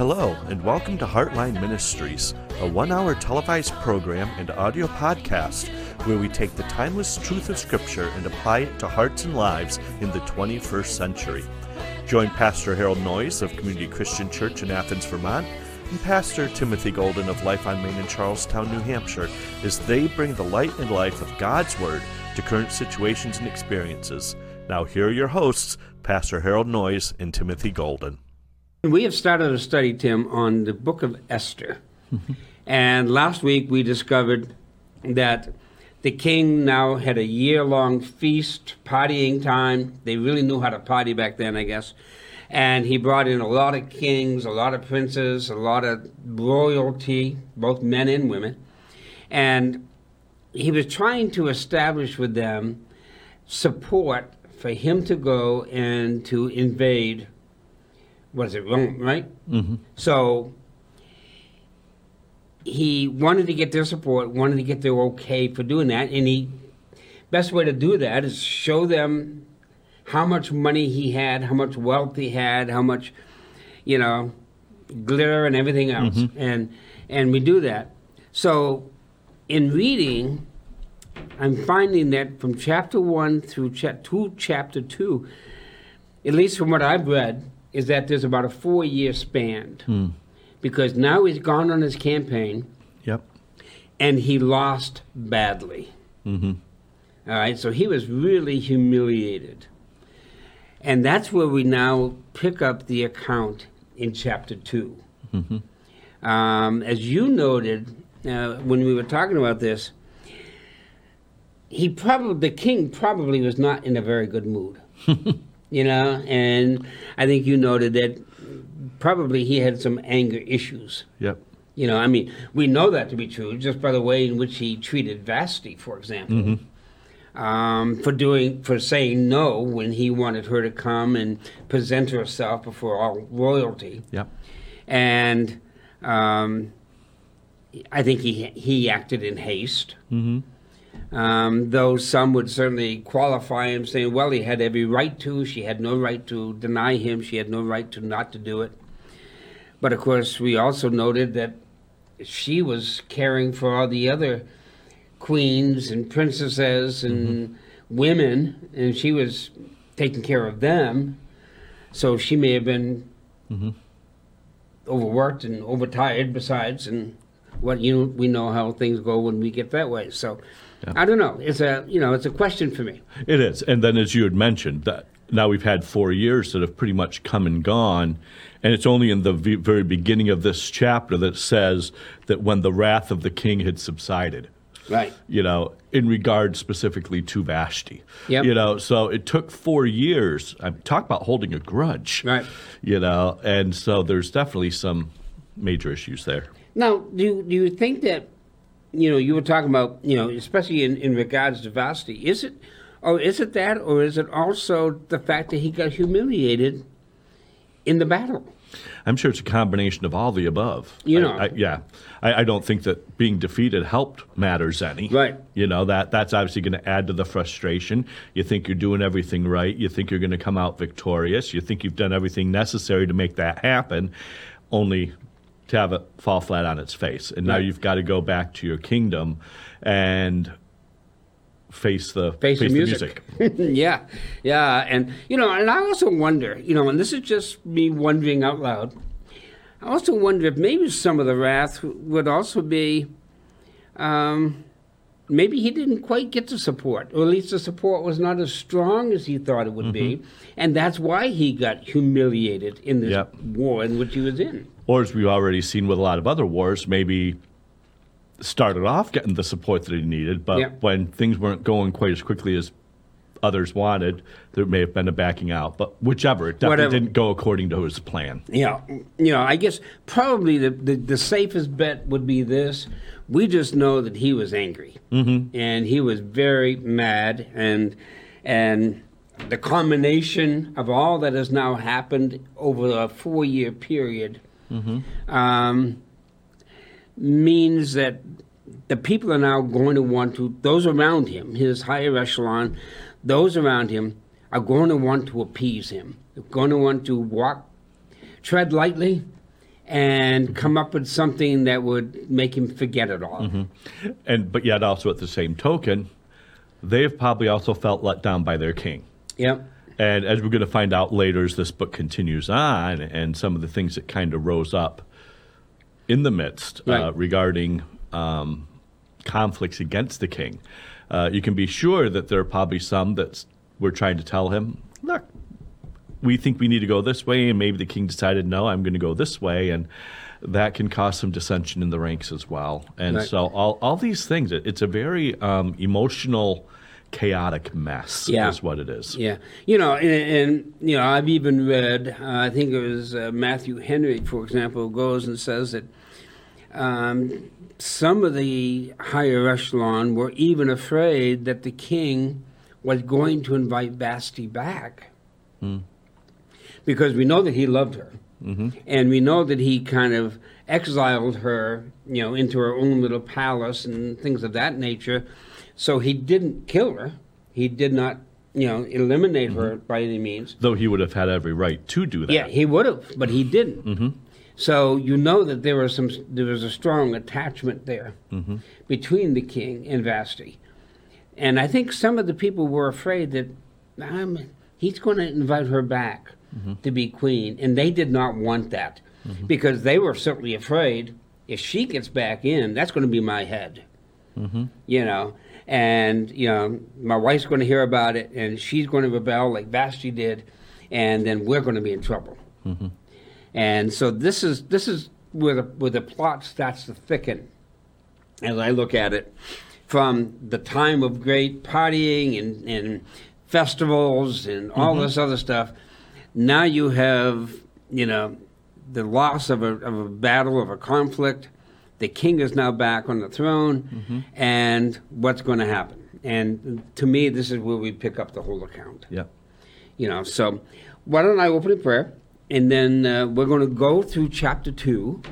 Hello, and welcome to Heartline Ministries, a one hour televised program and audio podcast where we take the timeless truth of Scripture and apply it to hearts and lives in the 21st century. Join Pastor Harold Noyes of Community Christian Church in Athens, Vermont, and Pastor Timothy Golden of Life on Main in Charlestown, New Hampshire, as they bring the light and life of God's Word to current situations and experiences. Now, here are your hosts, Pastor Harold Noyes and Timothy Golden. We have started a study, Tim, on the book of Esther. and last week we discovered that the king now had a year long feast, partying time. They really knew how to party back then, I guess. And he brought in a lot of kings, a lot of princes, a lot of royalty, both men and women. And he was trying to establish with them support for him to go and to invade what is it, Rome, right? Mm-hmm. So he wanted to get their support, wanted to get their okay for doing that, and he best way to do that is show them how much money he had, how much wealth he had, how much, you know, glitter and everything else, mm-hmm. and and we do that. So in reading, I'm finding that from chapter one through cha- to chapter two, at least from what I've read, is that there's about a four year span. Hmm. Because now he's gone on his campaign. Yep. And he lost badly. Mm-hmm. All right, so he was really humiliated. And that's where we now pick up the account in chapter 2. Mm-hmm. Um, as you noted uh, when we were talking about this, he probably the king probably was not in a very good mood. you know, and I think you noted that probably he had some anger issues. Yep. You know, I mean, we know that to be true just by the way in which he treated Vasti, for example, mm-hmm. um, for doing for saying no when he wanted her to come and present herself before all royalty. Yep. And um, I think he he acted in haste. Mm-hmm. Um, though some would certainly qualify him, saying, well, he had every right to. She had no right to deny him. She had no right to not to do it. But of course, we also noted that she was caring for all the other queens and princesses and mm-hmm. women, and she was taking care of them. So she may have been mm-hmm. overworked and overtired. Besides, and what you know, we know how things go when we get that way. So yeah. I don't know. It's a you know it's a question for me. It is, and then as you had mentioned that now we've had four years that have pretty much come and gone, and it's only in the very beginning of this chapter that says that when the wrath of the king had subsided. Right. You know, in regard specifically to Vashti. Yep. You know, so it took four years. I talk about holding a grudge. Right. You know, and so there's definitely some major issues there. Now, do do you think that you know, you were talking about, you know, especially in, in regards to Vashti. Is it, or is it that, or is it also the fact that he got humiliated in the battle? I'm sure it's a combination of all the above. You know, I, I, yeah, I, I, don't think that being defeated helped matters any. Right. You know that that's obviously going to add to the frustration. You think you're doing everything right. You think you're going to come out victorious. You think you've done everything necessary to make that happen. Only to have it fall flat on its face. And now right. you've got to go back to your kingdom and face the face, the music. music. yeah, yeah, and you know, and I also wonder, you know, and this is just me wondering out loud. I also wonder if maybe some of the wrath would also be, um, maybe he didn't quite get the support, or at least the support was not as strong as he thought it would mm-hmm. be, and that's why he got humiliated in this yep. war in which he was in or as we've already seen with a lot of other wars, maybe started off getting the support that he needed, but yeah. when things weren't going quite as quickly as others wanted, there may have been a backing out. But whichever, it definitely Whatever. didn't go according to his plan. Yeah, you know, I guess probably the, the, the safest bet would be this. We just know that he was angry, mm-hmm. and he was very mad, and and the combination of all that has now happened over a four year period mm-hmm. um, means that the people are now going to want to, those around him, his higher echelon, those around him are going to want to appease him. They're going to want to walk, tread lightly, and come up with something that would make him forget it all. And but yet also at the same token, they've probably also felt let down by their king. Yep. And as we're going to find out later as this book continues on, and some of the things that kind of rose up in the midst uh, regarding um, conflicts against the king, uh, you can be sure that there are probably some that were trying to tell him, look, we think we need to go this way, and maybe the king decided, no, I'm going to go this way, and that can cause some dissension in the ranks as well. And Right. so all, all these things, it, it's a very um, emotional, chaotic mess, Yeah. is what it is. Yeah, you know, and, and you know, I've even read. Uh, I think it was uh, Matthew Henry, for example, goes and says that um, some of the higher echelon were even afraid that the king was going to invite Vashti back because we know that he loved her, and we know that he kind of exiled her, you know, into her own little palace and things of that nature. So he didn't kill her. He did not, you know, eliminate her mm-hmm. by any means. Though he would have had every right to do that. Yeah, he would have, but he didn't. Mm-hmm. So you know that there was some, there was a strong attachment there mm-hmm. between the king and Vashti, and I think some of the people were afraid that um, he's going to invite her back mm-hmm. to be queen, and they did not want that because they were certainly afraid if she gets back in, that's going to be my head you know, and you know, my wife's going to hear about it, and she's going to rebel like Vashti did, and then we're going to be in trouble. Mm-hmm. And so this is this is where the where the plot starts to thicken, as I look at it, from the time of great partying and and festivals and all mm-hmm. this other stuff. Now you have you know the loss of a of a battle of a conflict. The king is now back on the throne, and what's going to happen? And to me, this is where we pick up the whole account Yeah. you know so why don't i open in prayer and then uh, we're going to go through chapter 2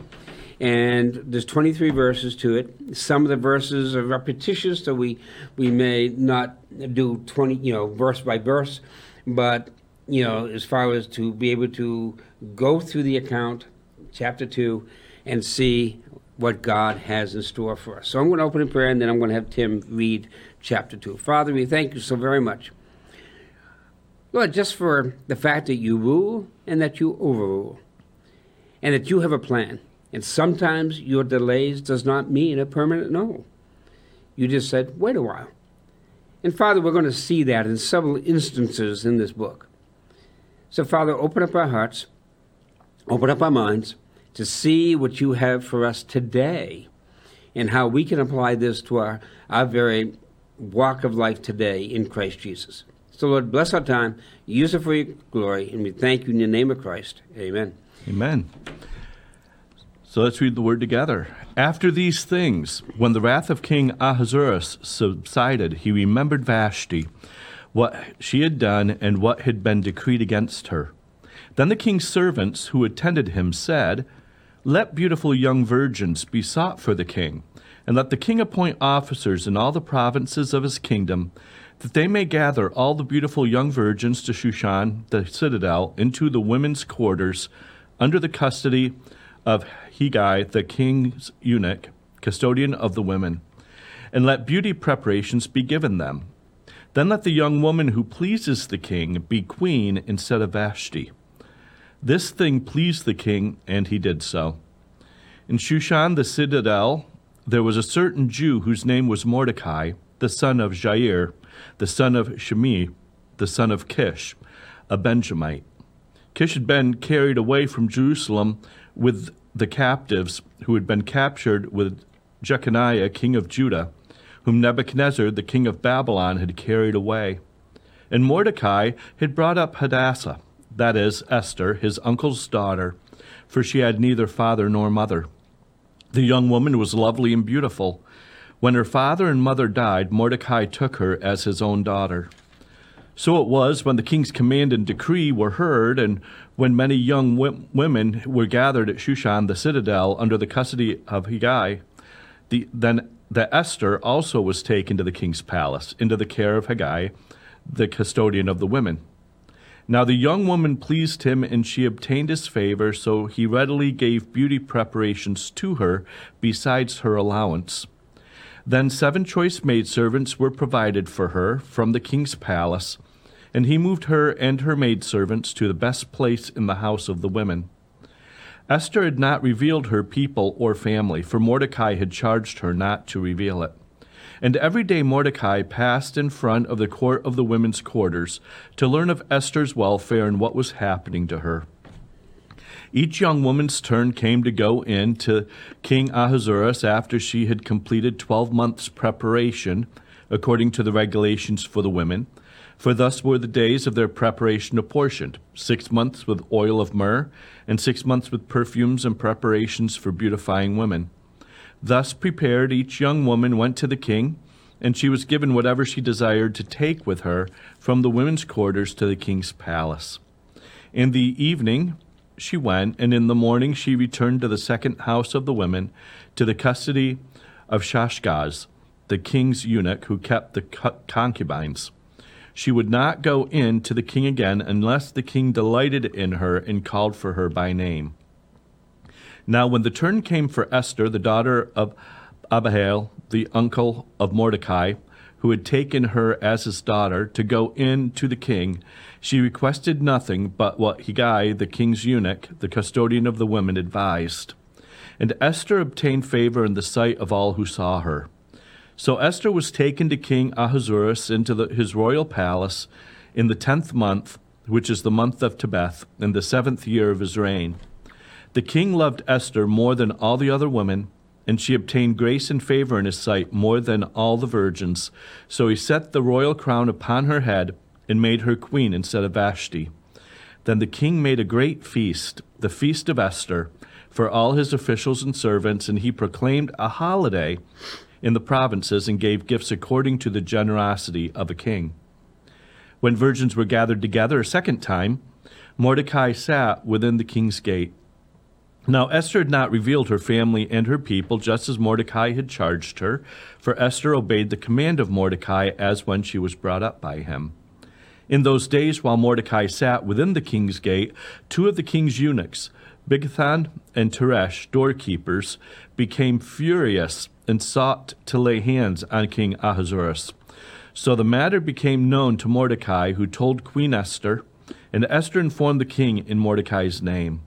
and there's 23 verses to it some of the verses are repetitious so we we may not do 20 you know verse by verse but you know as far as to be able to go through the account chapter 2 and see what god has in store for us so i'm going to open in prayer and then i'm going to have tim read chapter 2 father we thank you so very much Lord, just for the fact that you rule and that you overrule, and that you have a plan. And sometimes your delays does not mean a permanent no. You just said, wait a while. And Father, we're going to see that in several instances in this book. So, Father, open up our hearts, open up our minds to see what you have for us today and how we can apply this to our, our very walk of life today in Christ Jesus. So, Lord, bless our time, use it for your glory, and we thank you in the name of Christ. Amen. Amen. So let's read the word together. After these things, when the wrath of King Ahasuerus subsided, he remembered Vashti, what she had done, and what had been decreed against her. Then the king's servants who attended him said, Let beautiful young virgins be sought for the king, and let the king appoint officers in all the provinces of his kingdom, that they may gather all the beautiful young virgins to Shushan, the citadel, into the women's quarters, under the custody of Hegai, the king's eunuch, custodian of the women. And let beauty preparations be given them. Then let the young woman who pleases the king be queen instead of Vashti. This thing pleased the king, and he did so. In Shushan the citadel, there was a certain Jew whose name was Mordecai, the son of Jair, the son of Shimei, the son of Kish, a Benjamite. Kish had been carried away from Jerusalem with the captives who had been captured with Jeconiah, king of Judah, whom Nebuchadnezzar, the king of Babylon, had carried away. And Mordecai had brought up Hadassah, that is, Esther, his uncle's daughter, for she had neither father nor mother. The young woman was lovely and beautiful. When her father and mother died, Mordecai took her as his own daughter. So it was when the king's command and decree were heard, and when many young wo- women were gathered at Shushan the citadel under the custody of Haggai, the, then the Esther also was taken to the king's palace, into the care of Haggai, the custodian of the women. Now the young woman pleased him, and she obtained his favor, so he readily gave beauty preparations to her, besides her allowance. Then seven choice maidservants were provided for her from the king's palace, and he moved her and her maidservants to the best place in the house of the women. Esther had not revealed her people or family, for Mordecai had charged her not to reveal it. And every day Mordecai passed in front of the court of the women's quarters to learn of Esther's welfare and what was happening to her. Each young woman's turn came to go in to King Ahasuerus after she had completed twelve months' preparation, according to the regulations for the women. For thus were the days of their preparation apportioned six months with oil of myrrh, and six months with perfumes and preparations for beautifying women. Thus prepared, each young woman went to the king, and she was given whatever she desired to take with her from the women's quarters to the king's palace. In the evening she went, and in the morning she returned to the second house of the women, to the custody of Shaashgaz, the king's eunuch who kept the concubines. She would not go in to the king again unless the king delighted in her and called for her by name. Now, when the turn came for Esther, the daughter of Abihail, the uncle of Mordecai, who had taken her as his daughter, to go in to the king, she requested nothing but what Hegai, the king's eunuch, the custodian of the women, advised. And Esther obtained favor in the sight of all who saw her. So Esther was taken to King Ahasuerus into the, his royal palace in the tenth month, which is the month of Tebeth, in the seventh year of his reign. The king loved Esther more than all the other women, and she obtained grace and favor in his sight more than all the virgins. So he set the royal crown upon her head and made her queen instead of Vashti. Then the king made a great feast, the feast of Esther, for all his officials and servants, and he proclaimed a holiday in the provinces and gave gifts according to the generosity of a king. When virgins were gathered together a second time, Mordecai sat within the king's gate. Now Esther had not revealed her family and her people, just as Mordecai had charged her, for Esther obeyed the command of Mordecai as when she was brought up by him. In those days, while Mordecai sat within the king's gate, two of the king's eunuchs, Bigthan and Teresh, doorkeepers, became furious and sought to lay hands on King Ahasuerus. So the matter became known to Mordecai, who told Queen Esther, and Esther informed the king in Mordecai's name.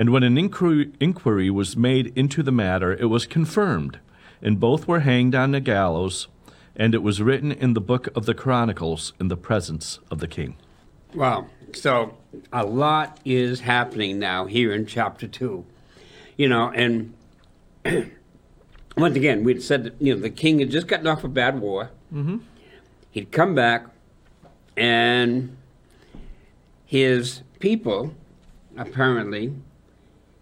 And when an inquiry, inquiry was made into the matter, it was confirmed, and both were hanged on the gallows, and it was written in the book of the Chronicles in the presence of the king. Wow. So a lot is happening now here in chapter 2. You know, and once again, we'd said that, you know, the king had just gotten off a bad war. Mm-hmm. He'd come back, and his people apparently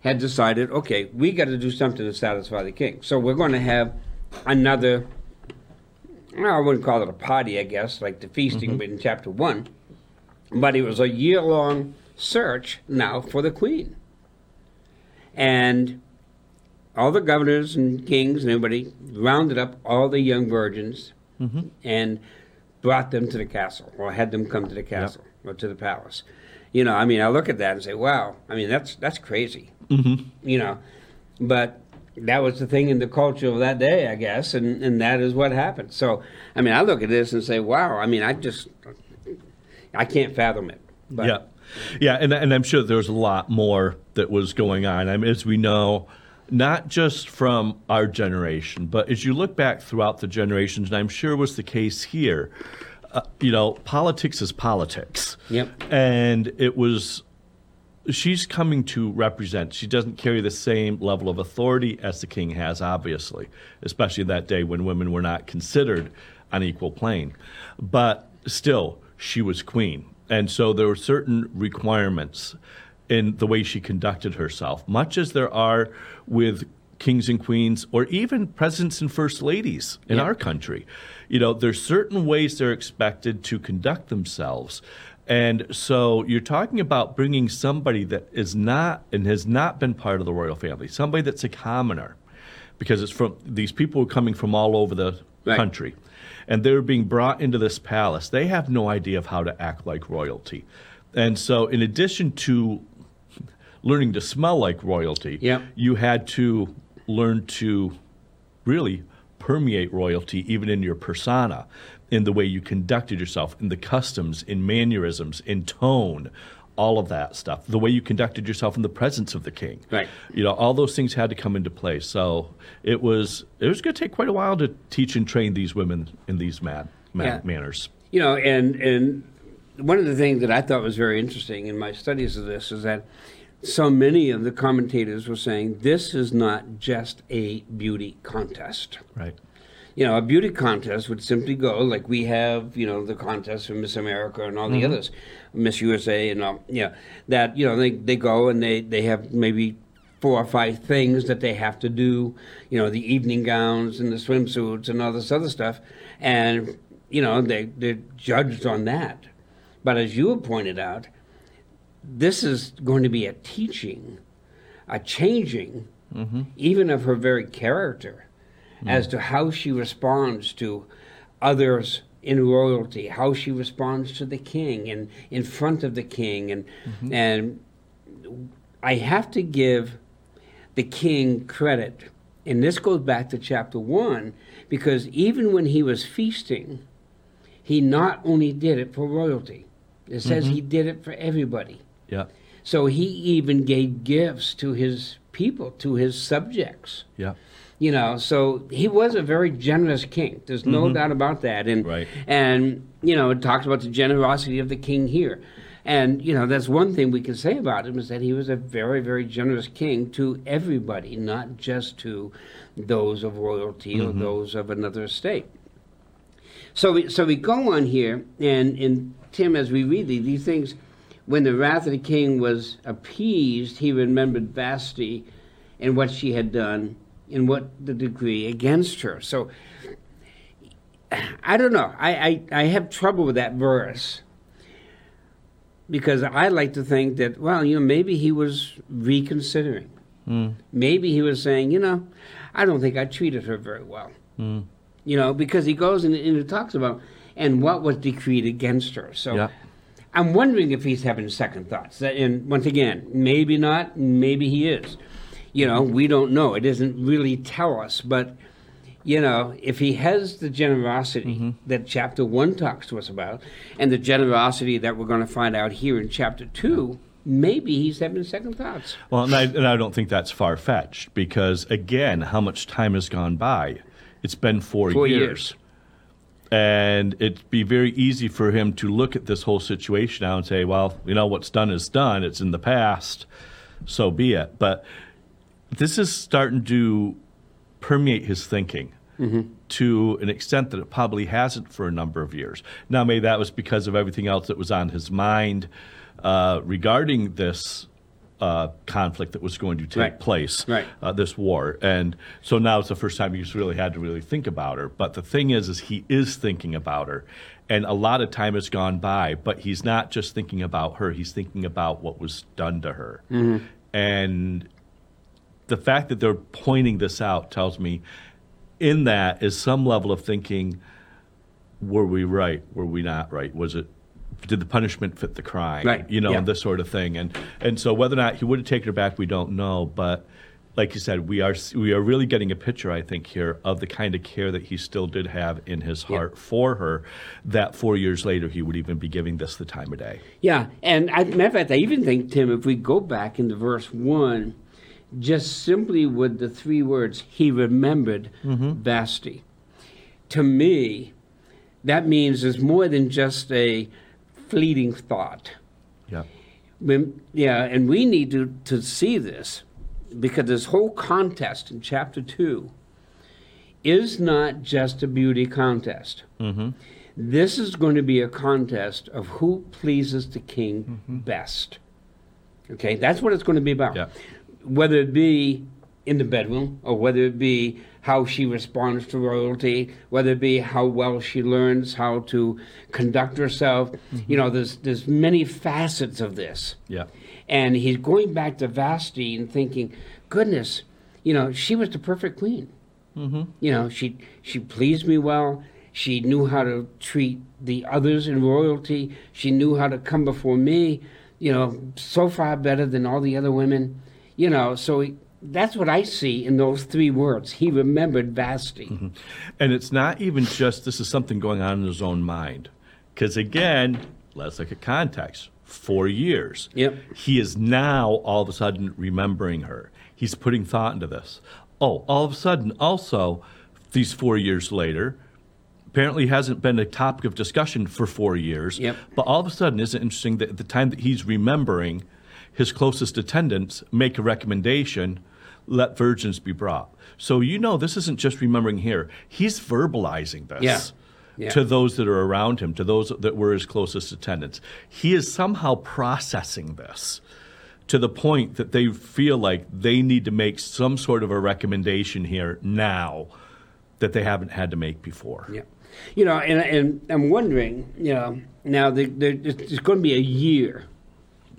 had decided, okay, we got to do something to satisfy the king. So we're going to have another. Well, I wouldn't call it a party, I guess, like the feasting mm-hmm. in chapter one, but it was a year-long search now for the queen, and all the governors and kings and everybody rounded up all the young virgins mm-hmm. and brought them to the castle, or had them come to the castle yep. or to the palace. You know, I mean, I look at that and say, "Wow!" I mean, that's that's crazy. Mm-hmm. You know, but that was the thing in the culture of that day, I guess, and, and that is what happened. So, I mean, I look at this and say, wow, I mean, I just, I can't fathom it. But. Yeah. Yeah, and, and I'm sure there's a lot more that was going on. I mean, as we know, not just from our generation, but as you look back throughout the generations, and I'm sure was the case here, uh, you know, politics is politics. Yep. And it was she's coming to represent. She doesn't carry the same level of authority as the king has, obviously, especially that day when women were not considered on equal plane. But still, she was queen. And so there were certain requirements in the way she conducted herself, much as there are with kings and queens or even presidents and first ladies in yeah. our country. You know, there's certain ways they're expected to conduct themselves and so you're talking about bringing somebody that is not and has not been part of the royal family, somebody that's a commoner, because it's from these people are coming from all over the right. country, and they're being brought into this palace. They have no idea of how to act like royalty. And so, in addition to learning to smell like royalty, Yep. you had to learn to really permeate royalty even in your persona, in the way you conducted yourself, in the customs, in mannerisms, in tone, all of that stuff. The way you conducted yourself in the presence of the king. Right. You know, all those things had to come into play. So it was it was going to take quite a while to teach and train these women in these man, man, Yeah. manners. You know, and and one of the things that I thought was very interesting in my studies of this is that so many of the commentators were saying this is not just a beauty contest. Right. You know, a beauty contest would simply go like we have, you know, the contest for Miss America and all the mm-hmm. others, Miss USA and all, yeah, that, you know, they, they go and they, they have maybe four or five things that they have to do, you know, the evening gowns and the swimsuits and all this other stuff. And, you know, they, they're judged on that. But as you have pointed out, this is going to be a teaching, a changing, even of her very character, as to how she responds to others in royalty, how she responds to the king and in front of the king, and and I have to give the king credit, and this goes back to chapter one, because even when he was feasting, he not only did it for royalty. It says he mm-hmm. did it for everybody. Yeah. So he even gave gifts to his people, to his subjects. Yeah. You know, so he was a very generous king. There's no mm-hmm. doubt about that. And Right. and you know, it talks about the generosity of the king here. And you know, that's one thing we can say about him is that he was a very, very generous king to everybody, not just to those of royalty or mm-hmm. those of another estate. So we, so we go on here, and, and Tim, as we read these, these things, when the wrath of the king was appeased, he remembered Vasti and what she had done and what the decree against her. So I don't know. I, I, I have trouble with that verse because I like to think that, well, you know, maybe he was reconsidering. Hmm. Maybe he was saying, you know, I don't think I treated her very well. Hmm. You know, because he goes and, and he talks about and what was decreed against her. So Yeah. I'm wondering if he's having second thoughts. And once again, maybe not, maybe he is. You know, we don't know. It doesn't really tell us. But, you know, if he has the generosity mm-hmm. that chapter one talks to us about, and the generosity that we're going to find out here in chapter two, maybe he's having second thoughts. Well, and I, and I don't think that's far fetched because, again, how much time has gone by? It's been four, Four years. years. And it'd be very easy for him to look at this whole situation now and say, well, you know, what's done is done. It's in the past. So be it. But this is starting to permeate his thinking to an extent that it probably hasn't for a number of years. Now, maybe that was because of everything else that was on his mind uh, regarding this uh, conflict that was going to take Right. place, Right. uh, this war. And so now it's the first time he's really had to really think about her. But the thing is, is he is thinking about her. And a lot of time has gone by, but he's not just thinking about her, he's thinking about what was done to her. And the fact that they're pointing this out tells me in that is some level of thinking were we right were we not right was it did the punishment fit the crime? Right, you know yeah. and this sort of thing. And and so whether or not he would have taken her back we don't know. But like you said we are we are really getting a picture i think here of the kind of care that he still did have in his heart for her that four years later he would even be giving this the time of day. Yeah, and I, matter of fact, I even think Tim, if we go back into verse one, just simply with the three words, he remembered mm-hmm. Vasti. To me, that means there's more than just a fleeting thought. yeah When- yeah, and we need to, to see this because this whole contest in chapter 2 is not just a beauty contest. mm-hmm. This is going to be a contest of who pleases the king best. Okay, that's what it's going to be about. Yeah. Whether it be in the bedroom or whether it be how she responds to royalty, whether it be how well she learns how to conduct herself. You know, there's there's many facets of this. yeah And he's going back to Vasti and thinking, goodness, you know, she was the perfect queen. mm-hmm. You know, she she pleased me well. She knew how to treat the others in royalty. She knew how to come before me, you know, so far better than all the other women. You know, so he, that's what I see in those three words. He remembered Vashti. Mm-hmm. And it's not even just this is something going on in his own mind. Because again, let's look at context. Four years. Yep. He is now all of a sudden remembering her. He's putting thought into this. Oh, all of a sudden, also, these four years later, apparently hasn't been a topic of discussion for four years. Yep. But all of a sudden, isn't it interesting that at the time that he's remembering, his closest attendants make a recommendation let virgins be brought. So you know this isn't just remembering here. He's verbalizing this. Yeah. Yeah. To those that are around him, to those that were his closest attendants. He is somehow processing this to the point that they feel like they need to make some sort of a recommendation here now that they haven't had to make before. Yeah. You know, and, and I'm wondering, you know, now the, the, it's going to be a year.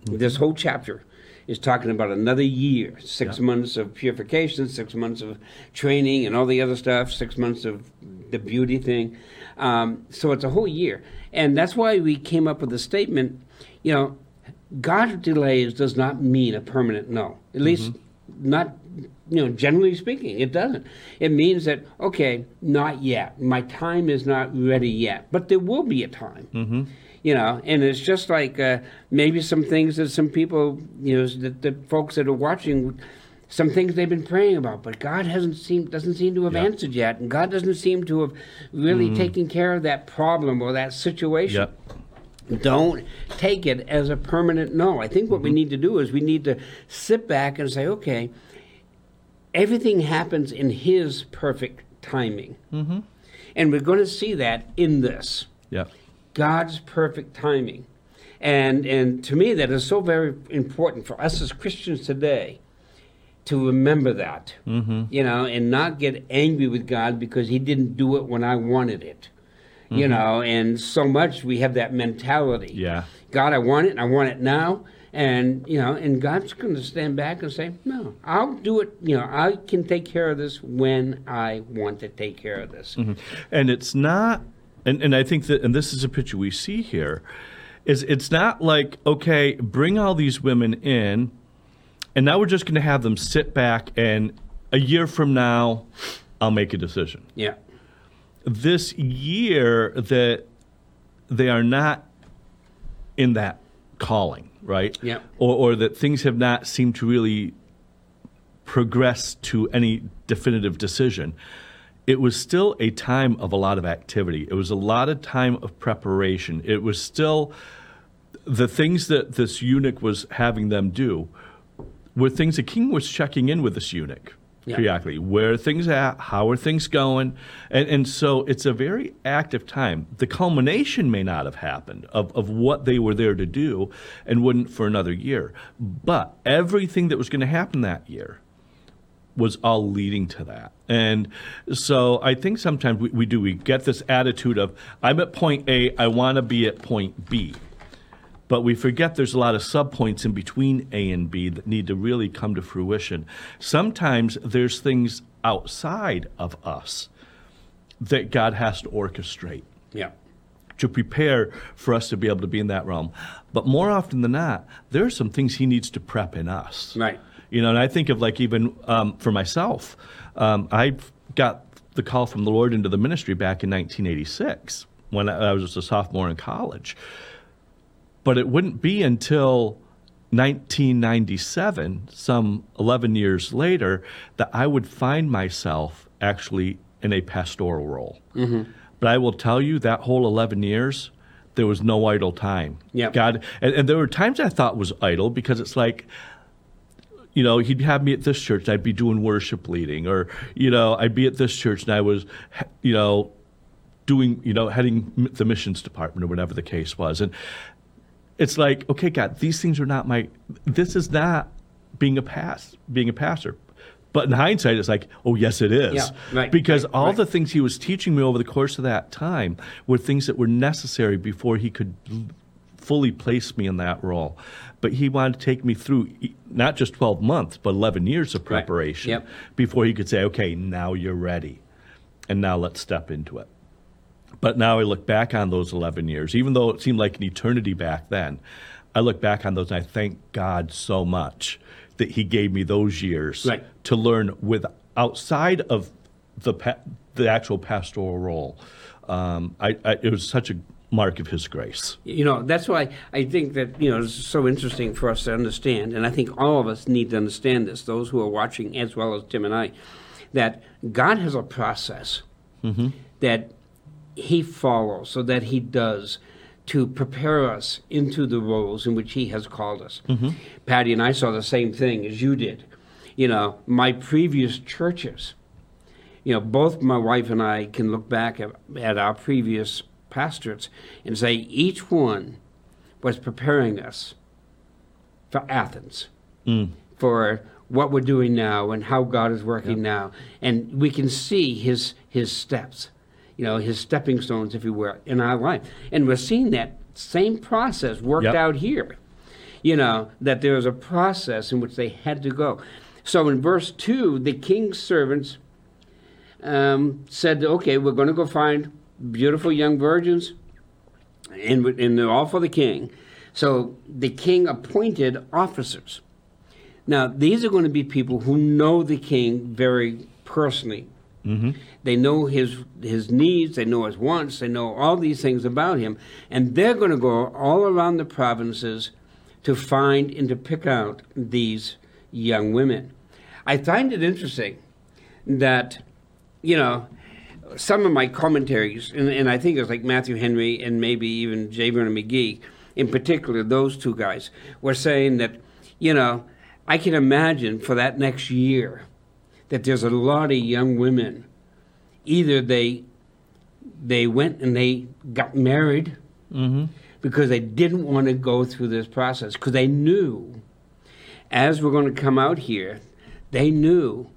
This whole chapter is talking about another year, six yeah. months of purification, six months of training, and all the other stuff, six months of the beauty thing. Um, so it's a whole year. And that's why we came up with the statement, you know, God delays does not mean a permanent no. At least mm-hmm. not you know, generally speaking, it doesn't. It means that okay, not yet. My time is not ready yet, but there will be a time. Mm-hmm you know and it's just like uh, maybe some things that some people you know that the folks that are watching some things they've been praying about but god hasn't seemed doesn't seem to have yep. answered yet and god doesn't seem to have really mm. taken care of that problem or that situation yep. don't take it as a permanent no i think what mm-hmm. we need to do is we need to sit back and say okay everything happens in his perfect timing mm-hmm. and we're going to see that in this yeah God's perfect timing. And, and to me, that is so very important for us as Christians today to remember that, mm-hmm. you know, and not get angry with God because He didn't do it when I wanted it, mm-hmm. you know. And so much we have that mentality. Yeah. God, I want it, and I want it now. And, you know, and God's going to stand back and say, no, I'll do it. You know, I can take care of this when I want to take care of this. Mm-hmm. And it's not and and I think that and this is a picture we see here, is it's not like okay, bring all these women in, and now we're just going to have them sit back and a year from now, I'll make a decision. Yeah. This year that they are not in that calling, right? Yeah. Or, or that things have not seemed to really progress to any definitive decision it was still a time of a lot of activity. It was a lot of time of preparation. It was still the things that this eunuch was having them do were things the king was checking in with this eunuch yeah. periodically. Where are things at? How are things going? And, and so it's a very active time. The culmination may not have happened of, of what they were there to do and wouldn't for another year. But everything that was going to happen that year was all leading to that. And so I think sometimes we, we do, we get this attitude of, I'm at point A, I want to be at point B. But we forget there's a lot of subpoints in between A and B that need to really come to fruition. Sometimes there's things outside of us that God has to orchestrate. Yeah. To prepare for us to be able to be in that realm. But more often than not, there are some things He needs to prep in us. Right. You know, and I think of like even um, for myself, um, I got the call from the Lord into the ministry back in 1986 when I was just a sophomore in college. But it wouldn't be until 1997, some 11 years later, that I would find myself actually in a pastoral role. Mm-hmm. But I will tell you that whole 11 years, there was no idle time. Yeah. God, and, and, there were times I thought was idle because it's like you know, he'd have me at this church and I'd be doing worship leading, or, you know, I'd be at this church and I was, you know, doing, you know, heading the missions department or whatever the case was. And it's like, okay, God, these things are not my, this is not being a past, being a pastor. But in hindsight, it's like, oh, yes, it is. Yeah, right, because right, all right. the things he was teaching me over the course of that time were things that were necessary before he could fully place me in that role. But he wanted to take me through not just 12 months, but 11 years of preparation right. yep. before he could say, okay, now you're ready. And now let's step into it. But now I look back on those 11 years, even though it seemed like an eternity back then. I look back on those and I thank God so much that He gave me those years Right. to learn with outside of the pa- the actual pastoral role. Um, I, I, it was such a mark of His grace. You know, that's why I think that, you know, it's so interesting for us to understand, and I think all of us need to understand this, those who are watching as well as Tim and I, that God has a process mm-hmm. that He follows, so that He does to prepare us into the roles in which He has called us. Mm-hmm. Patty and I saw the same thing as you did. You know, my previous churches, you know, both my wife and I can look back at, at our previous pastorates and say each one was preparing us for Athens, for what we're doing now and how God is working now, and we can see His His steps, you know, His stepping stones, if you will, in our life, and we're seeing that same process worked Yep. out here. You know that there was a process in which they had to go. So in verse two, the king's servants um, said, "Okay, we're going to go find beautiful young virgins, and and they're all for the king." So the king appointed officers. Now these are going to be people who know the king very personally. Mm-hmm. They know his his needs, they know his wants, they know all these things about him, and they're going to go all around the provinces to find and to pick out these young women. I find it interesting that you know, some of my commentaries, and, and I think it was like Matthew Henry and maybe even J. Vernon McGee, in particular, those two guys, were saying that, you know, I can imagine for that next year that there's a lot of young women. Either they they went and they got married mm-hmm. because they didn't want to go through this process because they knew as we're going to come out here, they knew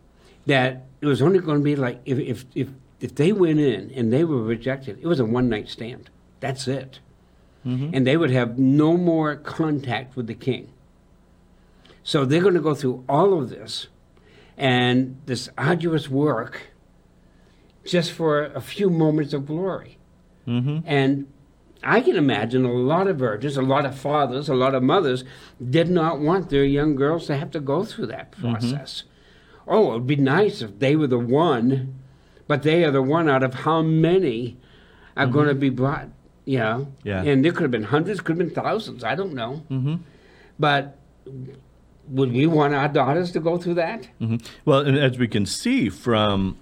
that it was only going to be like if if if, if they went in and they were rejected, it was a one night stand. That's it, mm-hmm. and they would have no more contact with the king. So they're going to go through all of this, and this arduous work, just for a few moments of glory. Mm-hmm. And I can imagine a lot of virgins, a lot of fathers, a lot of mothers did not want their young girls to have to go through that mm-hmm. process. Oh, it would be nice if they were the one, but they are the one out of how many are going to be brought, you know? Yeah. And there could have been hundreds, could have been thousands, I don't know. But would we want our daughters to go through that? Mhm. Well, and as we can see from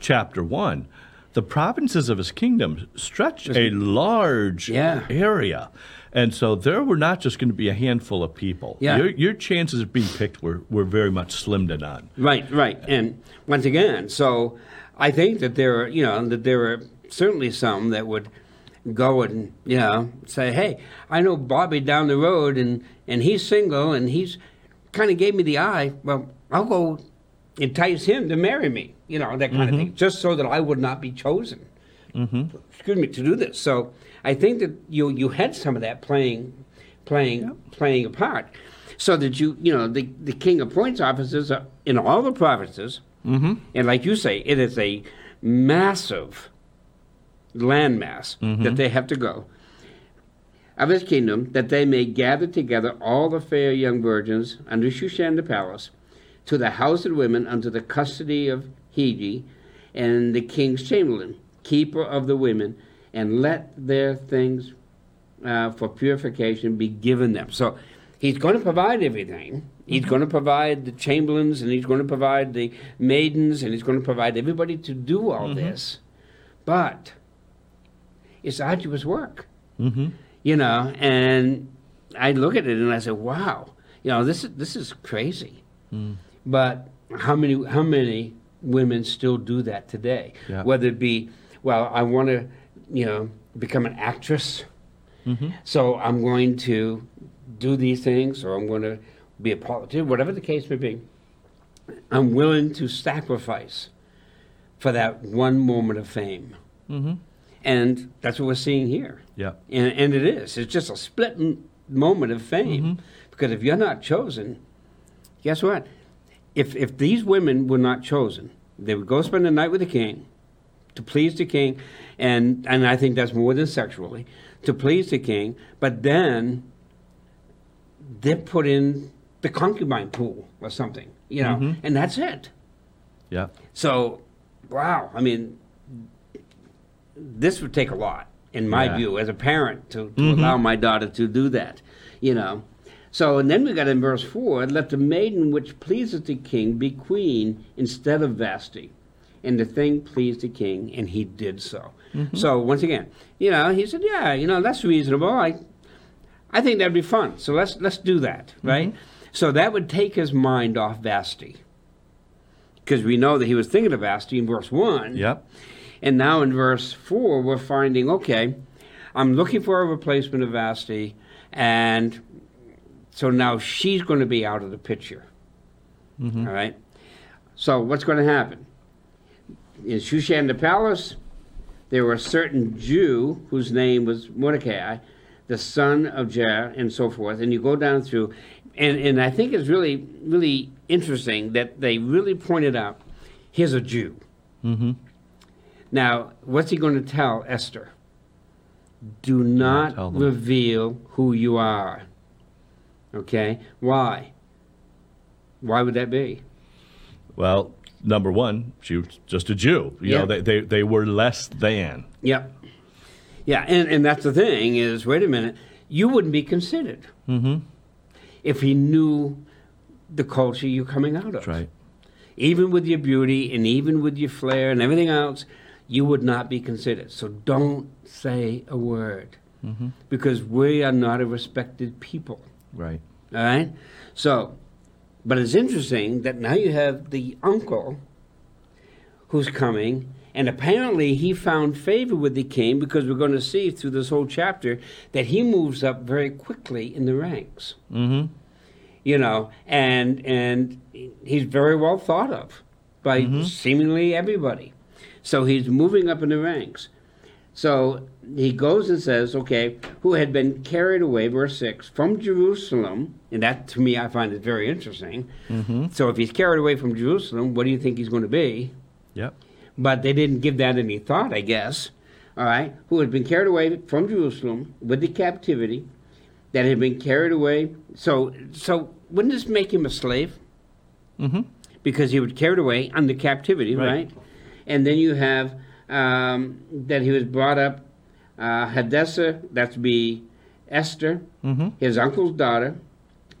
chapter one, the provinces of his kingdom stretch a large Yeah. area. And so there were not just going to be a handful of people. Yeah. Your, your chances of being picked were, were very much slim to none. Right, right. And once again, so I think that there are, you know, that there are certainly some that would go and, you know, say, hey, I know Bobby down the road and, and he's single and he's kind of gave me the eye. Well, I'll go entice him to marry me, you know, that kind of mm-hmm. thing, just so that I would not be chosen. Mm-hmm. Excuse me, to do this. So I think that you you had some of that playing, playing, playing a part, so that you you know the the king appoints officers in all the provinces, mm-hmm. and like you say, it is a massive landmass that they have to go of his kingdom, that they may gather together all the fair young virgins under Shushan the palace, to the house of women unto the custody of Hege, and the king's chamberlain, keeper of the women, and let their things uh, for purification be given them. So he's going to provide everything. He's mm-hmm. going to provide the chamberlains, and he's going to provide the maidens, and he's going to provide everybody to do all mm-hmm. this. But it's arduous work mm-hmm. you know, and I look at it and I say, wow, you know, this is this is crazy. Mm. But how many how many women still do that today? Yeah. Whether it be, well, I want to, you know, become an actress, so I'm going to do these things, or I'm going to be a politician, whatever the case may be. I'm willing to sacrifice for that one moment of fame. Mm-hmm. And that's what we're seeing here. Yeah. And, and it is. It's just a split m- moment of fame. Mm-hmm. Because if you're not chosen, guess what? If, if these women were not chosen, they would go spend the night with the king, to please the king, and and I think that's more than sexually, to please the king. But then they're put in the concubine pool or something, you know, Mhm. and that's it. Yeah. So, wow, I mean, this would take a lot, in my Yeah. view, as a parent, to, to Mhm. allow my daughter to do that, you know. So, and then we got in verse 4 let the maiden which pleases the king be queen instead of Vasti. And the thing pleased the king, and he did so. So, once again, you know, he said, yeah, you know, that's reasonable. I, I think that'd be fun. So let's let's do that, right? So that would take his mind off Vashti, because we know that he was thinking of Vashti in verse one. Yep. And now in verse four, we're finding okay, I'm looking for a replacement of Vashti, and so now she's going to be out of the picture. Mhm. All right. So what's going to happen? In Shushan the palace, there were a certain Jew whose name was Mordecai, the son of Jair, and so forth. And you go down through, and, and I think it's really, really interesting that they really pointed out here's a Jew. Mm-hmm. Now, what's he going to tell Esther? Do not reveal who you are. Okay? Why? Why would that be? Well, number one, she was just a Jew. You Yeah. know, they, they, they were less than. Yep. Yeah, and, and that's the thing is, wait a minute, you wouldn't be considered Mm-hmm. If he knew the culture you're coming out of. That's right. Even with your beauty and even with your flair and everything else, you would not be considered. So don't say a word Mm-hmm. because we are not a respected people. Right. All right? So, but it's interesting that now you have the uncle who's coming, and apparently he found favor with the king because we're going to see through this whole chapter that he moves up very quickly in the ranks. Mm-hmm. You know, and and he's very well thought of by seemingly everybody. So he's moving up in the ranks. So he goes and says, okay, who had been carried away, verse 6, from Jerusalem, and that to me I find it very interesting. Mm-hmm. So if he's carried away from Jerusalem, what do you think he's going to be? Yep. But they didn't give that any thought, I guess. All right, who had been carried away from Jerusalem with the captivity, that had been carried away. So, so wouldn't this make him a slave? Mm-hmm. Because he was carried away under captivity, Right. right? And then you have um, that he was brought up, uh, Hadassah, that's be Esther, Mm-hmm. his uncle's daughter,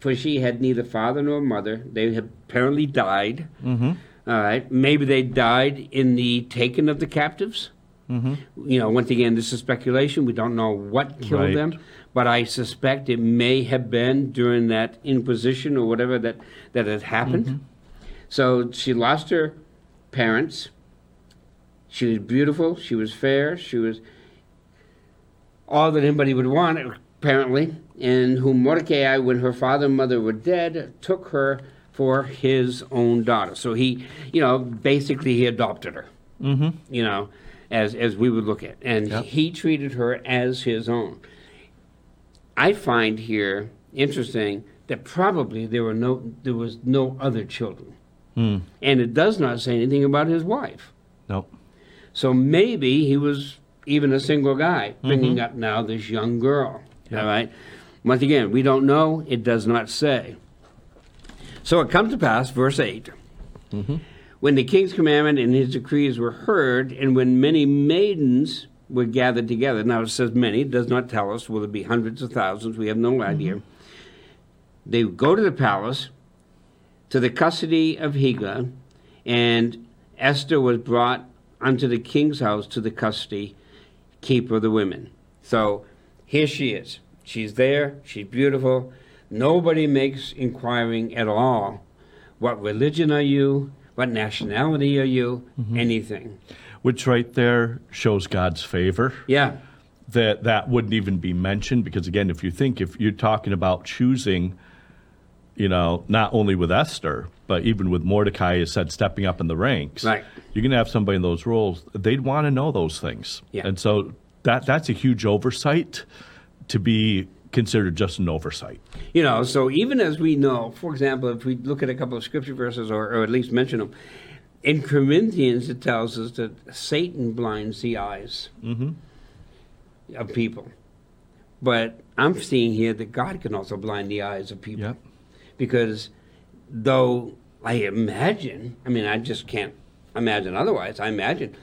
for she had neither father nor mother. They had apparently died. Mm-hmm. All right, maybe they died in the taking of the captives. Mm-hmm. You know, once again, this is speculation. We don't know what killed Right. them, but I suspect it may have been during that Inquisition or whatever that that had happened. So she lost her parents. She was beautiful. She was fair. She was all that anybody would want, apparently. And whom Mordecai, when her father and mother were dead, took her for his own daughter. So he, you know, basically he adopted her Mm-hmm. you know, as as we would look at, and Yep. he treated her as his own. I find here interesting that probably there were no there was no other children, Mm. and it does not say anything about his wife. Nope. So maybe he was even a single guy bringing up now this young girl. Yeah. All right. Once again, we don't know. It does not say. So it comes to pass, verse 8 Mm-hmm. when the king's commandment and his decrees were heard, and when many maidens were gathered together. Now it says many, it does not tell us, will it be hundreds of thousands? We have no idea. They go to the palace, to the custody of Hega, and Esther was brought unto the king's house to the custody keeper of the women. So here she is. She's there, she's beautiful. Nobody makes inquiring at all. What religion are you? What nationality are you? Mm-hmm. Anything. Which right there shows God's favor. Yeah. That that wouldn't even be mentioned because again, if you think if you're talking about choosing, you know, not only with Esther, but even with Mordecai, as said, stepping up in the ranks, Right. you're going to have somebody in those roles. They'd want to know those things, Yeah. and so that that's a huge oversight to be considered just an oversight. You know, so even as we know, for example, if we look at a couple of scripture verses or, or at least mention them, in Corinthians, it tells us that Satan blinds the eyes Mm-hmm. of people. But I'm seeing here that God can also blind the eyes of people. Yep. Because though I imagine, I mean, I just can't imagine otherwise, I imagine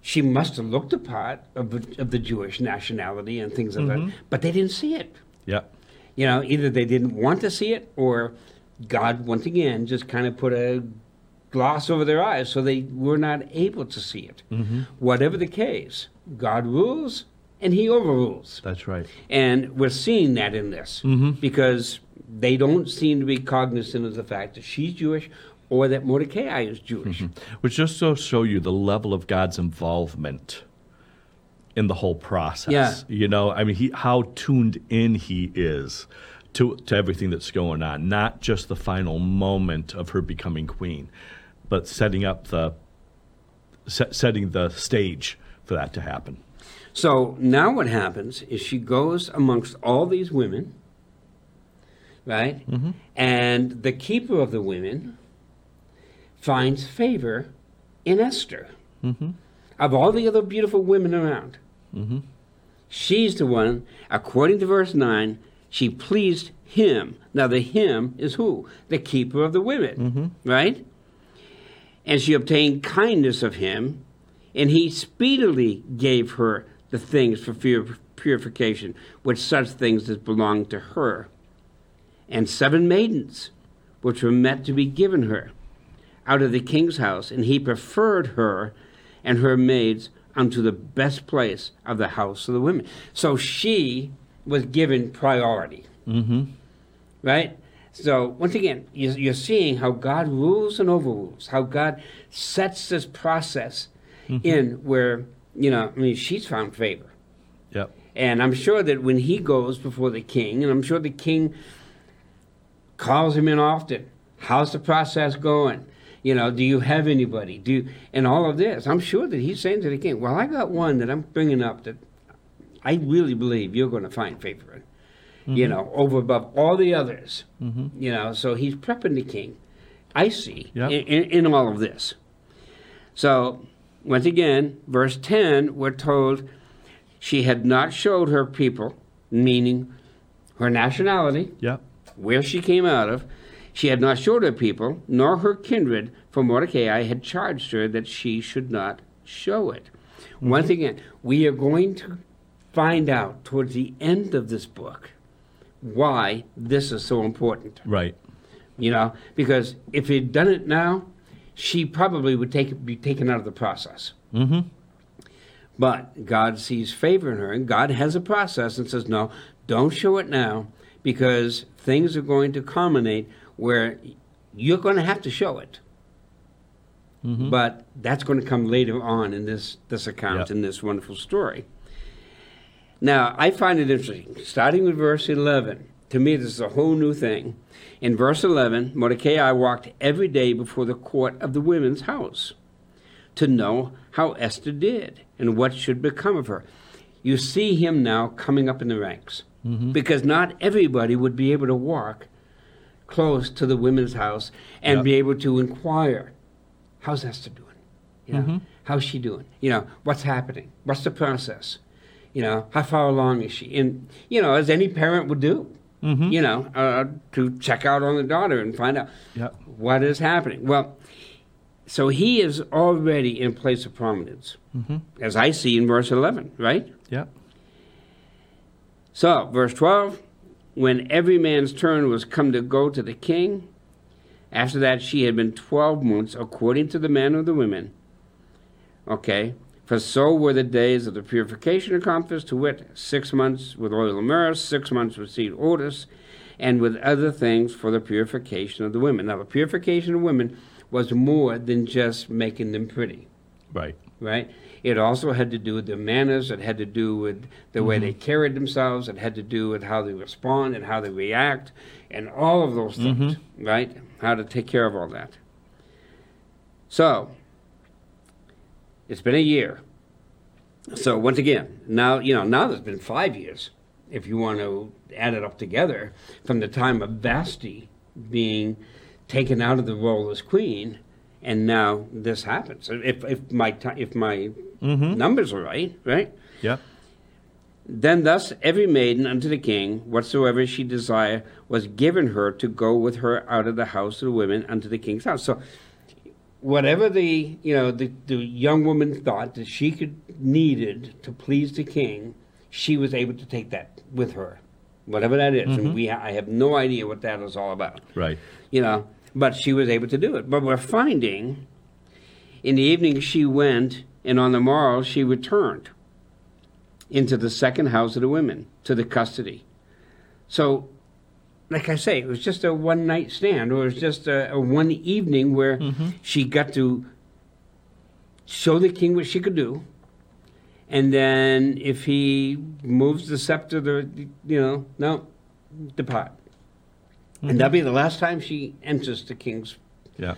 she must have looked the part of, the- of the Jewish nationality and things like Mhm. that, but they didn't see it. Yep. You know, either they didn't want to see it or God, once again, just kind of put a gloss over their eyes so they were not able to see it. Mm-hmm. Whatever the case, God rules and He overrules. That's right. And we're seeing that in this Mhm. because they don't seem to be cognizant of the fact that she's Jewish or that Mordecai is Jewish. Which just so show you the level of God's involvement in the whole process. Yeah. You know, I mean, he, how tuned in he is to, to everything that's going on, not just the final moment of her becoming queen, but setting up the, set, setting the stage for that to happen. So now what happens is she goes amongst all these women, right? Mm-hmm. And the keeper of the women finds favor in Esther. Mm-hmm. Of all the other beautiful women around, Mm-hmm. she's the one, according to verse 9, she pleased him. Now, the him is who? The keeper of the women, Mm-hmm. right? And she obtained kindness of him, and he speedily gave her the things for pur- purification, which such things as belonged to her, and seven maidens, which were meant to be given her out of the king's house, and he preferred her and her maids unto the best place of the house of the women. So she was given priority, Mm-hmm. right? So once again, you- you're seeing how God rules and overrules, how God sets this process in where, you know, I mean, she's found favor. Yep. And I'm sure that when he goes before the king, and I'm sure the king calls him in often, how's the process going? You know, do you have anybody? Do you, and all of this? I'm sure that he's saying to the king, "Well, I got one that I'm bringing up that I really believe you're going to find favor in. You know, over above all the others. Mm-hmm. You know, so he's prepping the king. I see Yep. in, in, in all of this. So once again, verse ten, we're told she had not showed her people, meaning her nationality, Yep. where she came out of, she had not showed her people, nor her kindred, for Mordecai had charged her that she should not show it. Once again, we are going to find out towards the end of this book why this is so important. Right. You know, because if he'd done it now, she probably would take, be taken out of the process. Mm-hmm. But God sees favor in her, and God has a process and says, no, don't show it now because things are going to culminate where you're going to have to show it. Mm-hmm. But that's going to come later on in this, this account, Yep. in this wonderful story. Now, I find it interesting. Starting with verse 11, to me, this is a whole new thing. In verse 11, Mordecai walked every day before the court of the women's house to know how Esther did and what should become of her. You see him now coming up in the ranks because not everybody would be able to walk close to the women's house and Yep. be able to inquire, how's Esther doing? You know, how's she doing? You know, what's happening? What's the process? You know, how far along is she? And you know, as any parent would do, Mm-hmm. you know, uh, to check out on the daughter and find out Yep. what is happening. Well, so he is already in place of prominence, Mm-hmm. as I see in verse 11, right? Yep. So, verse 12, when every man's turn was come to go to the king, after that she had been 12 months according to the man of the women. Okay, for so were the days of the purification accomplished, to wit, six months with oil of myrrh, six months with seed odors, and with other things for the purification of the women. Now, the purification of women was more than just making them pretty Right. right? It also had to do with their manners. It had to do with the way they mm-hmm. carried themselves. It had to do with how they respond and how they react, and all of those things, mm-hmm. right? How to take care of all that. So, it's been a year. So once again, now you know now there's been five years, if you want to add it up together, from the time of Vashti being taken out of the role as queen and now this happens. If if my ti if my Mm-hmm. numbers are right, right? Yeah. Then thus every maiden unto the king, whatsoever she desire, was given her to go with her out of the house of the women unto the king's house. So whatever the you know the, the young woman thought that she could needed to please the king, she was able to take that with her. Whatever that is. And we I have no idea what that is all about. Right. You know, but she was able to do it. But we're finding in the evening she went, and on the morrow she returned into the second house of the women to the custody. So, like I say, it was just a one night stand, or it was just a, a one evening where mm-hmm. she got to show the king what she could do. And then if he moves the scepter, the you know, no, depart. And mm-hmm. that'll be the last time she enters the king's Yeah.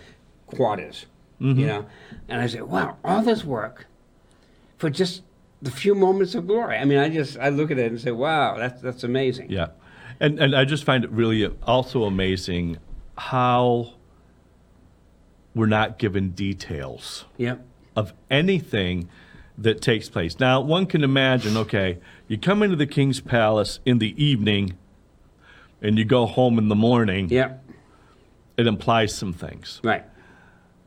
quarters. Mm-hmm. You know, and I said, "Wow, all this work for just the few moments of glory." I mean, I just I look at it and say, "Wow, that's that's amazing." Yeah. And and I just find it really also amazing how we're not given details of anything that takes place. Now, one can imagine, okay, you come into the king's palace in the evening and you go home in the morning. Yep. It implies some things. Right.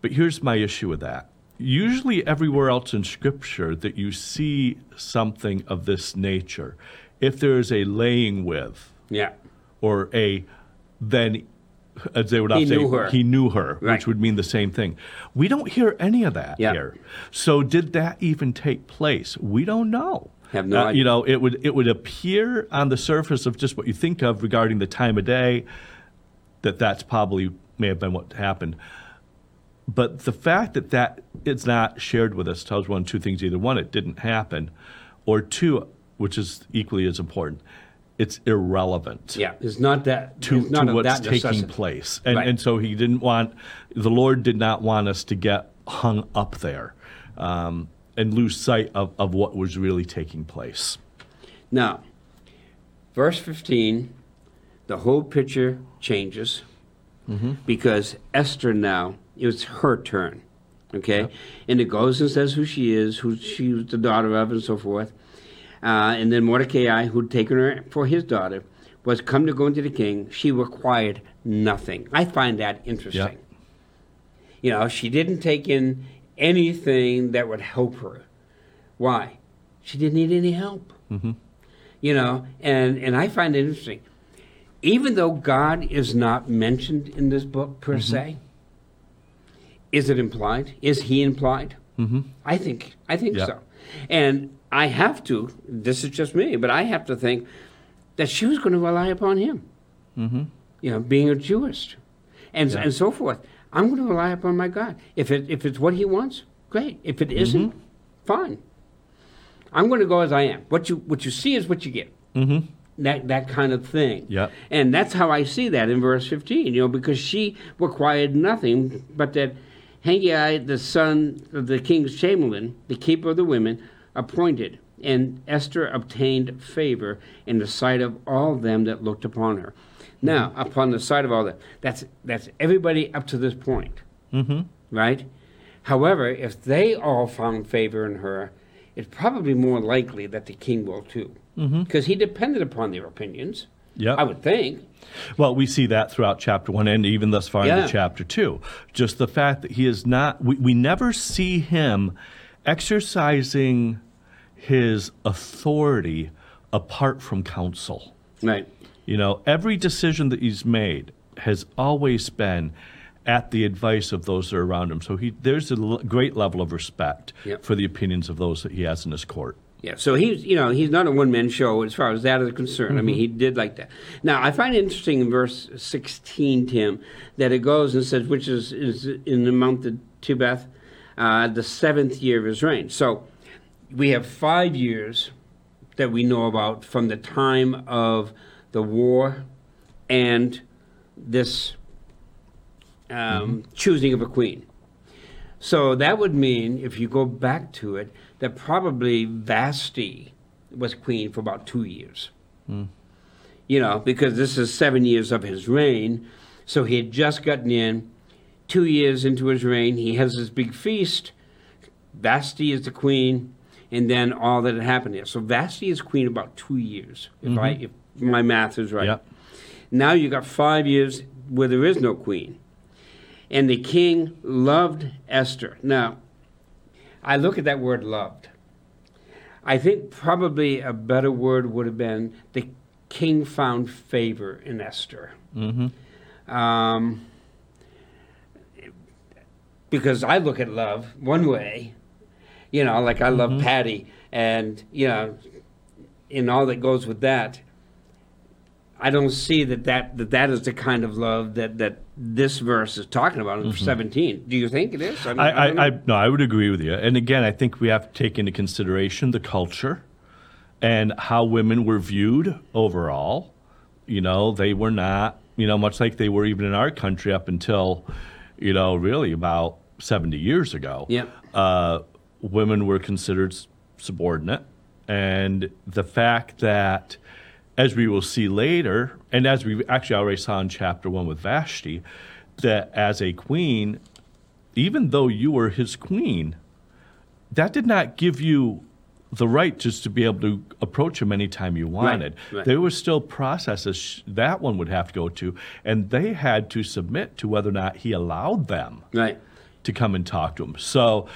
But here's my issue with that. Usually, everywhere else in Scripture that you see something of this nature, if there is a laying with Yeah. or a then, as they would often say, her. he knew her, Right. which would mean the same thing. We don't hear any of that here. So, did that even take place? We don't know. Have no Uh, idea. You know, it would it would appear on the surface of just what you think of regarding the time of day that that's probably may have been what happened. But the fact that that it's not shared with us tells one two things: either one, it didn't happen, or two, which is equally as important, it's irrelevant Yeah. It's not that to, it's not to what's that taking necessity. place. And, Right. and so he didn't want, the Lord did not want us to get hung up there um, and lose sight of, of what was really taking place. Now, verse 15, the whole picture changes Mm-hmm. because Esther now, it's her turn. Okay? And it goes and says who she is, who she was the daughter of, and so forth. Uh, and then Mordecai, who'd taken her for his daughter, was come to go into the king. She required nothing. I find that interesting. You know, she didn't take in anything that would help her. Why? She didn't need any help. You know, and, and I find it interesting. Even though God is not mentioned in this book per se, is it implied? Is he implied? Mm-hmm. I think I think Yeah. so. And I have to. This is just me, but I have to think that she was going to rely upon him. Mm-hmm. You know, being a Jewist, and Yeah. and so forth. I'm going to rely upon my God. If it if it's what He wants, great. If it isn't, fine. I'm going to go as I am. What you what you see is what you get. Mm-hmm. That that kind of thing. Yep. And that's how I see that in verse 15. You know, because she required nothing but that Haggai, the son of the king's chamberlain, the keeper of the women, appointed, and Esther obtained favor in the sight of all them that looked upon her. Now, upon the sight of all that, that's that's everybody up to this point Mm-hmm. right? However, if they all found favor in her, it's probably more likely that the king will too, because he depended upon their opinions. Yep. I would think. Well, we see that throughout chapter one and even thus far Yeah. into chapter two. Just the fact that he is not, we, we never see him exercising his authority apart from counsel. Right. You know, every decision that he's made has always been at the advice of those that are around him. So he, there's a l- great level of respect Yep. for the opinions of those that he has in his court. Yeah. So he's, you know, he's not a one man show as far as that is concerned. I mean, he did like that. Now, I find it interesting in verse 16, Tim, that it goes and says, which is, is in the month of Tebeth, uh, the seventh year of his reign. So we have five years that we know about from the time of the war and this um, choosing of a queen. So that would mean, if you go back to it, that probably Vashti was queen for about two years. Hmm. You know, because this is seven years of his reign. So he had just gotten in, two years into his reign, he has this big feast. Vashti is the queen, and then all that had happened there. So Vashti is queen about two years, if I mm-hmm. if my math is right. Yep. Now you got five years where there is no queen. And the king loved Esther. Now, I look at that word loved. I think probably a better word would have been the king found favor in Esther. Mm-hmm. Um, because I look at love one way, you know, like I love Patty, and, you know, in all that goes with that. I don't see that that, that, that is the kind of love that, that this verse is talking about in 17. Do you think it is? mean, I, I, I, no, I would agree with you. And again, I think we have to take into consideration the culture and how women were viewed overall. You know, they were not, you know, much like they were even in our country up until, you know, really about 70 years ago. Yep. Uh, women were considered subordinate. And the fact that, as we will see later, and as we actually already saw in chapter one with Vashti, that as a queen, even though you were his queen, that did not give you the right just to be able to approach him anytime you wanted. right. There were still processes that one would have to go to, and they had to submit to whether or not he allowed them Right. to come and talk to him. So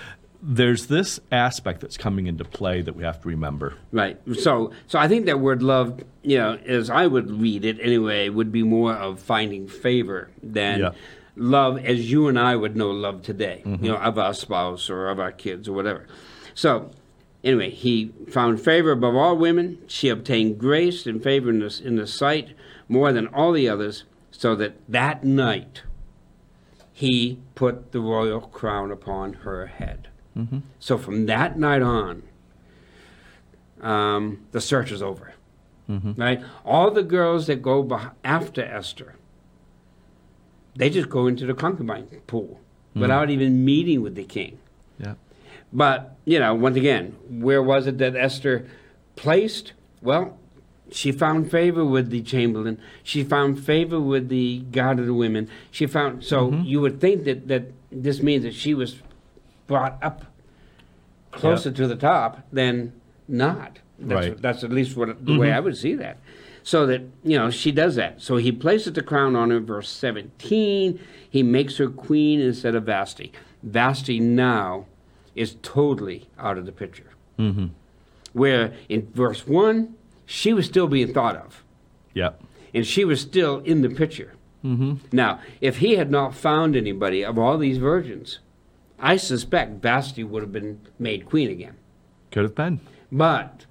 there's this aspect that's coming into play that we have to remember. Right. So, so I think that word love, you know, as I would read it anyway, would be more of finding favor than Yeah. love as you and I would know love today, you mm-hmm. know, of our spouse or of our kids or whatever. So, anyway, he found favor above all women. She obtained grace and favor in the, in the sight more than all the others, so that that night he put the royal crown upon her head. Mm-hmm. So from that night on, um, the search is over. Mm-hmm. Right? All the girls that go beh- after Esther, they just go into the concubine pool mm-hmm. without even meeting with the king. Yeah. But, you know, once again, where was it that Esther placed? Well, she found favor with the chamberlain. She found favor with the god of the women. She found, so you would think that, that this means that she was brought up closer to the top than not. That's, Right. that's at least what the way I would see that. So that, you know, she does that. So he places the crown on her, verse 17. He makes her queen instead of Vashti. Vashti now is totally out of the picture. Mm-hmm. Where in verse 1, she was still being thought of, Yeah. and she was still in the picture. Mm-hmm. Now, if he had not found anybody of all these virgins, I suspect Vashti would have been made queen again. Could have been. But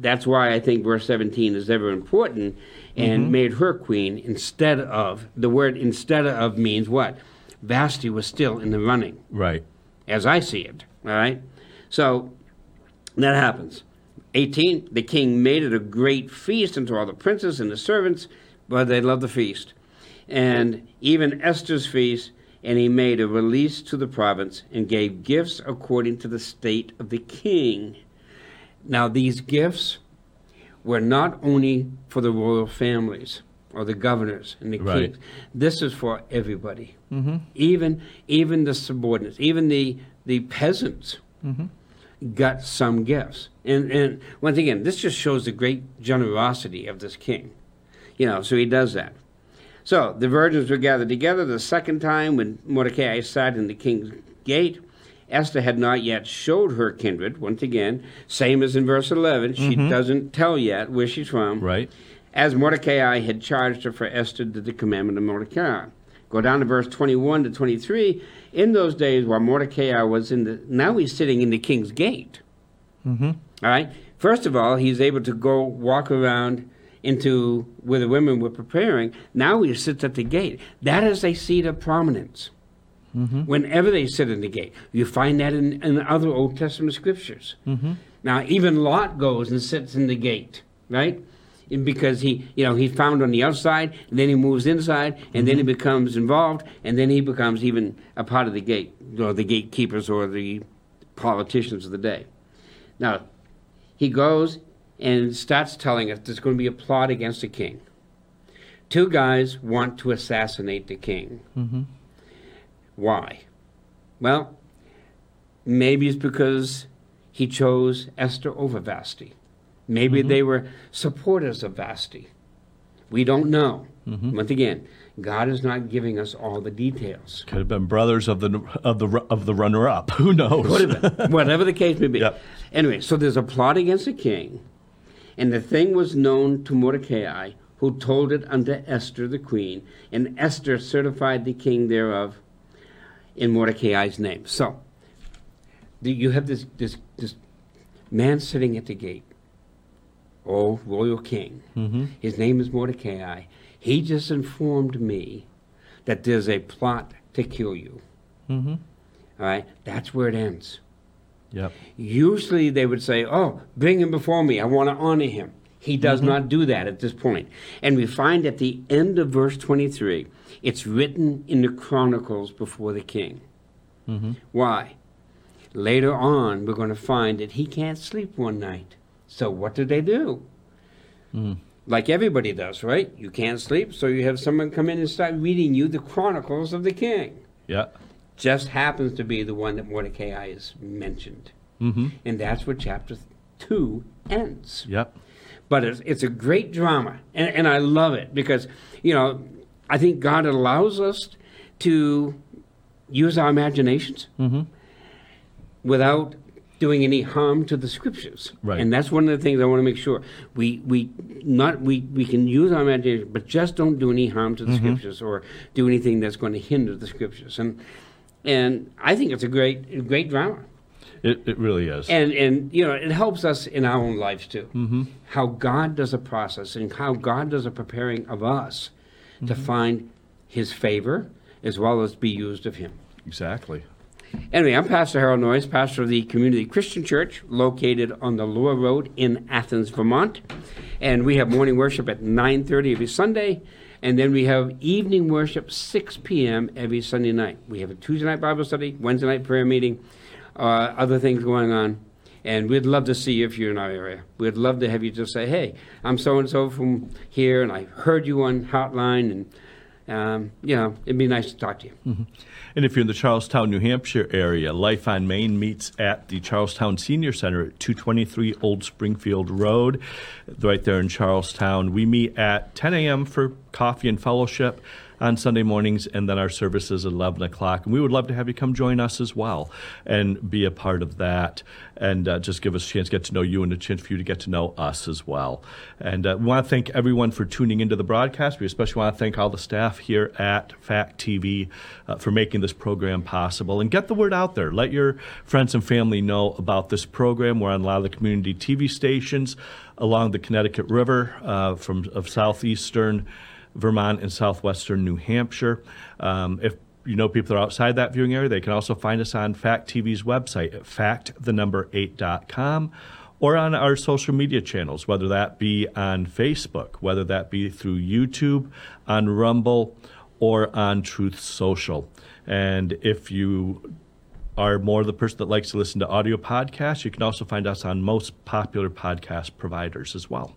that's why I think verse 17 is ever important and mm-hmm. made her queen instead of, the word instead of means what? Vashti was still in the running, Right. as I see it. All right? So that happens. 18, the king made it a great feast unto all the princes and the servants, but they loved the feast. And even Esther's feast, and he made a release to the province and gave gifts according to the state of the king. Now, these gifts were not only for the royal families or the governors and the Right. kings. This is for everybody, mm-hmm. even even the subordinates, even the the peasants got some gifts. And and once again, this just shows the great generosity of this king. You know, so he does that. So the virgins were gathered together the second time when Mordecai sat in the king's gate. Esther had not yet showed her kindred, once again, same as in verse 11. She doesn't tell yet where she's from. Right. As Mordecai had charged her for Esther did the commandment of Mordecai. Go down to verse 21 to 23. In those days, while Mordecai was in the, now he's sitting in the king's gate. Mm-hmm. All right. First of all, he's able to go walk around into where the women were preparing. Now he sits at the gate. That is a seat of prominence. Mm-hmm. Whenever they sit in the gate, you find that in, in other Old Testament scriptures. Mm-hmm. Now, even Lot goes and sits in the gate, right? And because he, you know, he's found on the outside, and then he moves inside, and then he mm-hmm. becomes involved, and then he becomes even a part of the gate, or the gatekeepers, or the politicians of the day. Now, he goes and starts telling us there's going to be a plot against the king. Two guys want to assassinate the king. Why? Well, maybe it's because he chose Esther over Vashti. Maybe Mm-hmm. they were supporters of Vashti. We don't know. Mm-hmm. Once again, God is not giving us all the details. Could have been brothers of the of the of the runner up. Who knows? Could have been. Whatever the case may be. Yep. Anyway, so there's a plot against the king, and the thing was known to Mordecai, who told it unto Esther the queen, and Esther certified the king thereof in Mordecai's name. So you have this this this man sitting at the gate. Oh, royal king. Mm-hmm. His name is Mordecai. He just informed me that there's a plot to kill you. Mm-hmm. All right, that's where it ends. Yep. Usually they would say, Oh, bring him before me. I want to honor him. He does not do that at this point. And we find at the end of verse 23, it's written in the Chronicles before the king. Mm-hmm. Why? Later on, we're going to find that he can't sleep one night. So what do they do? Mm. Like everybody does, right? You can't sleep, so you have someone come in and start reading you the Chronicles of the king. Yeah. Just happens to be the one that Mordecai is mentioned. Mm-hmm. And that's where chapter 2 ends. Yep. But it's, it's a great drama, and, and I love it because, you know, I think God allows us to use our imaginations Mm-hmm. without doing any harm to the scriptures. Right. And that's one of the things I want to make sure. We we not we, we can use our imagination, but just don't do any harm to the scriptures or do anything that's going to hinder the scriptures. And and I think it's a great great drama. It it really is. And and you know, it helps us in our own lives too. mm-hmm. How God does a process and how God does a preparing of us to Mm-hmm. find his favor as well as be used of him. Exactly. Anyway, I'm Pastor Harold Noyes, pastor of the Community Christian Church located on the Lower Road in Athens, Vermont. And we have morning worship at 9:30 every Sunday, and then we have evening worship 6 p.m. every Sunday night. We have a Tuesday night Bible study, Wednesday night prayer meeting, uh, other things going on. And we'd love to see you if you're in our area. We'd love to have you just say, "Hey, I'm so and so from here, and I heard you on Hotline, and um, you know, it'd be nice to talk to you." And if you're in the Charlestown, New Hampshire area, Life on Main meets at the Charlestown Senior Center at 223 Old Springfield Road, right there in Charlestown. We meet at 10 a.m. for coffee and fellowship on Sunday mornings, and then our service is at 11 o'clock. And we would love to have you come join us as well and be a part of that and uh, just give us a chance to get to know you and a chance for you to get to know us as well. And uh, we want to thank everyone for tuning into the broadcast. We especially want to thank all the staff here at Fact TV uh, for making this program possible. And get the word out there. Let your friends and family know about this program. We're on a lot of the community TV stations along the Connecticut River uh, from of southeastern Vermont and southwestern New Hampshire. Um, if you know people that are outside that viewing area, they can also find us on Fact TV's website at factthenumber8.com or on our social media channels, whether that be on Facebook, whether that be through YouTube, on Rumble, or on Truth Social. And if you are more the person that likes to listen to audio podcasts, you can also find us on most popular podcast providers as well.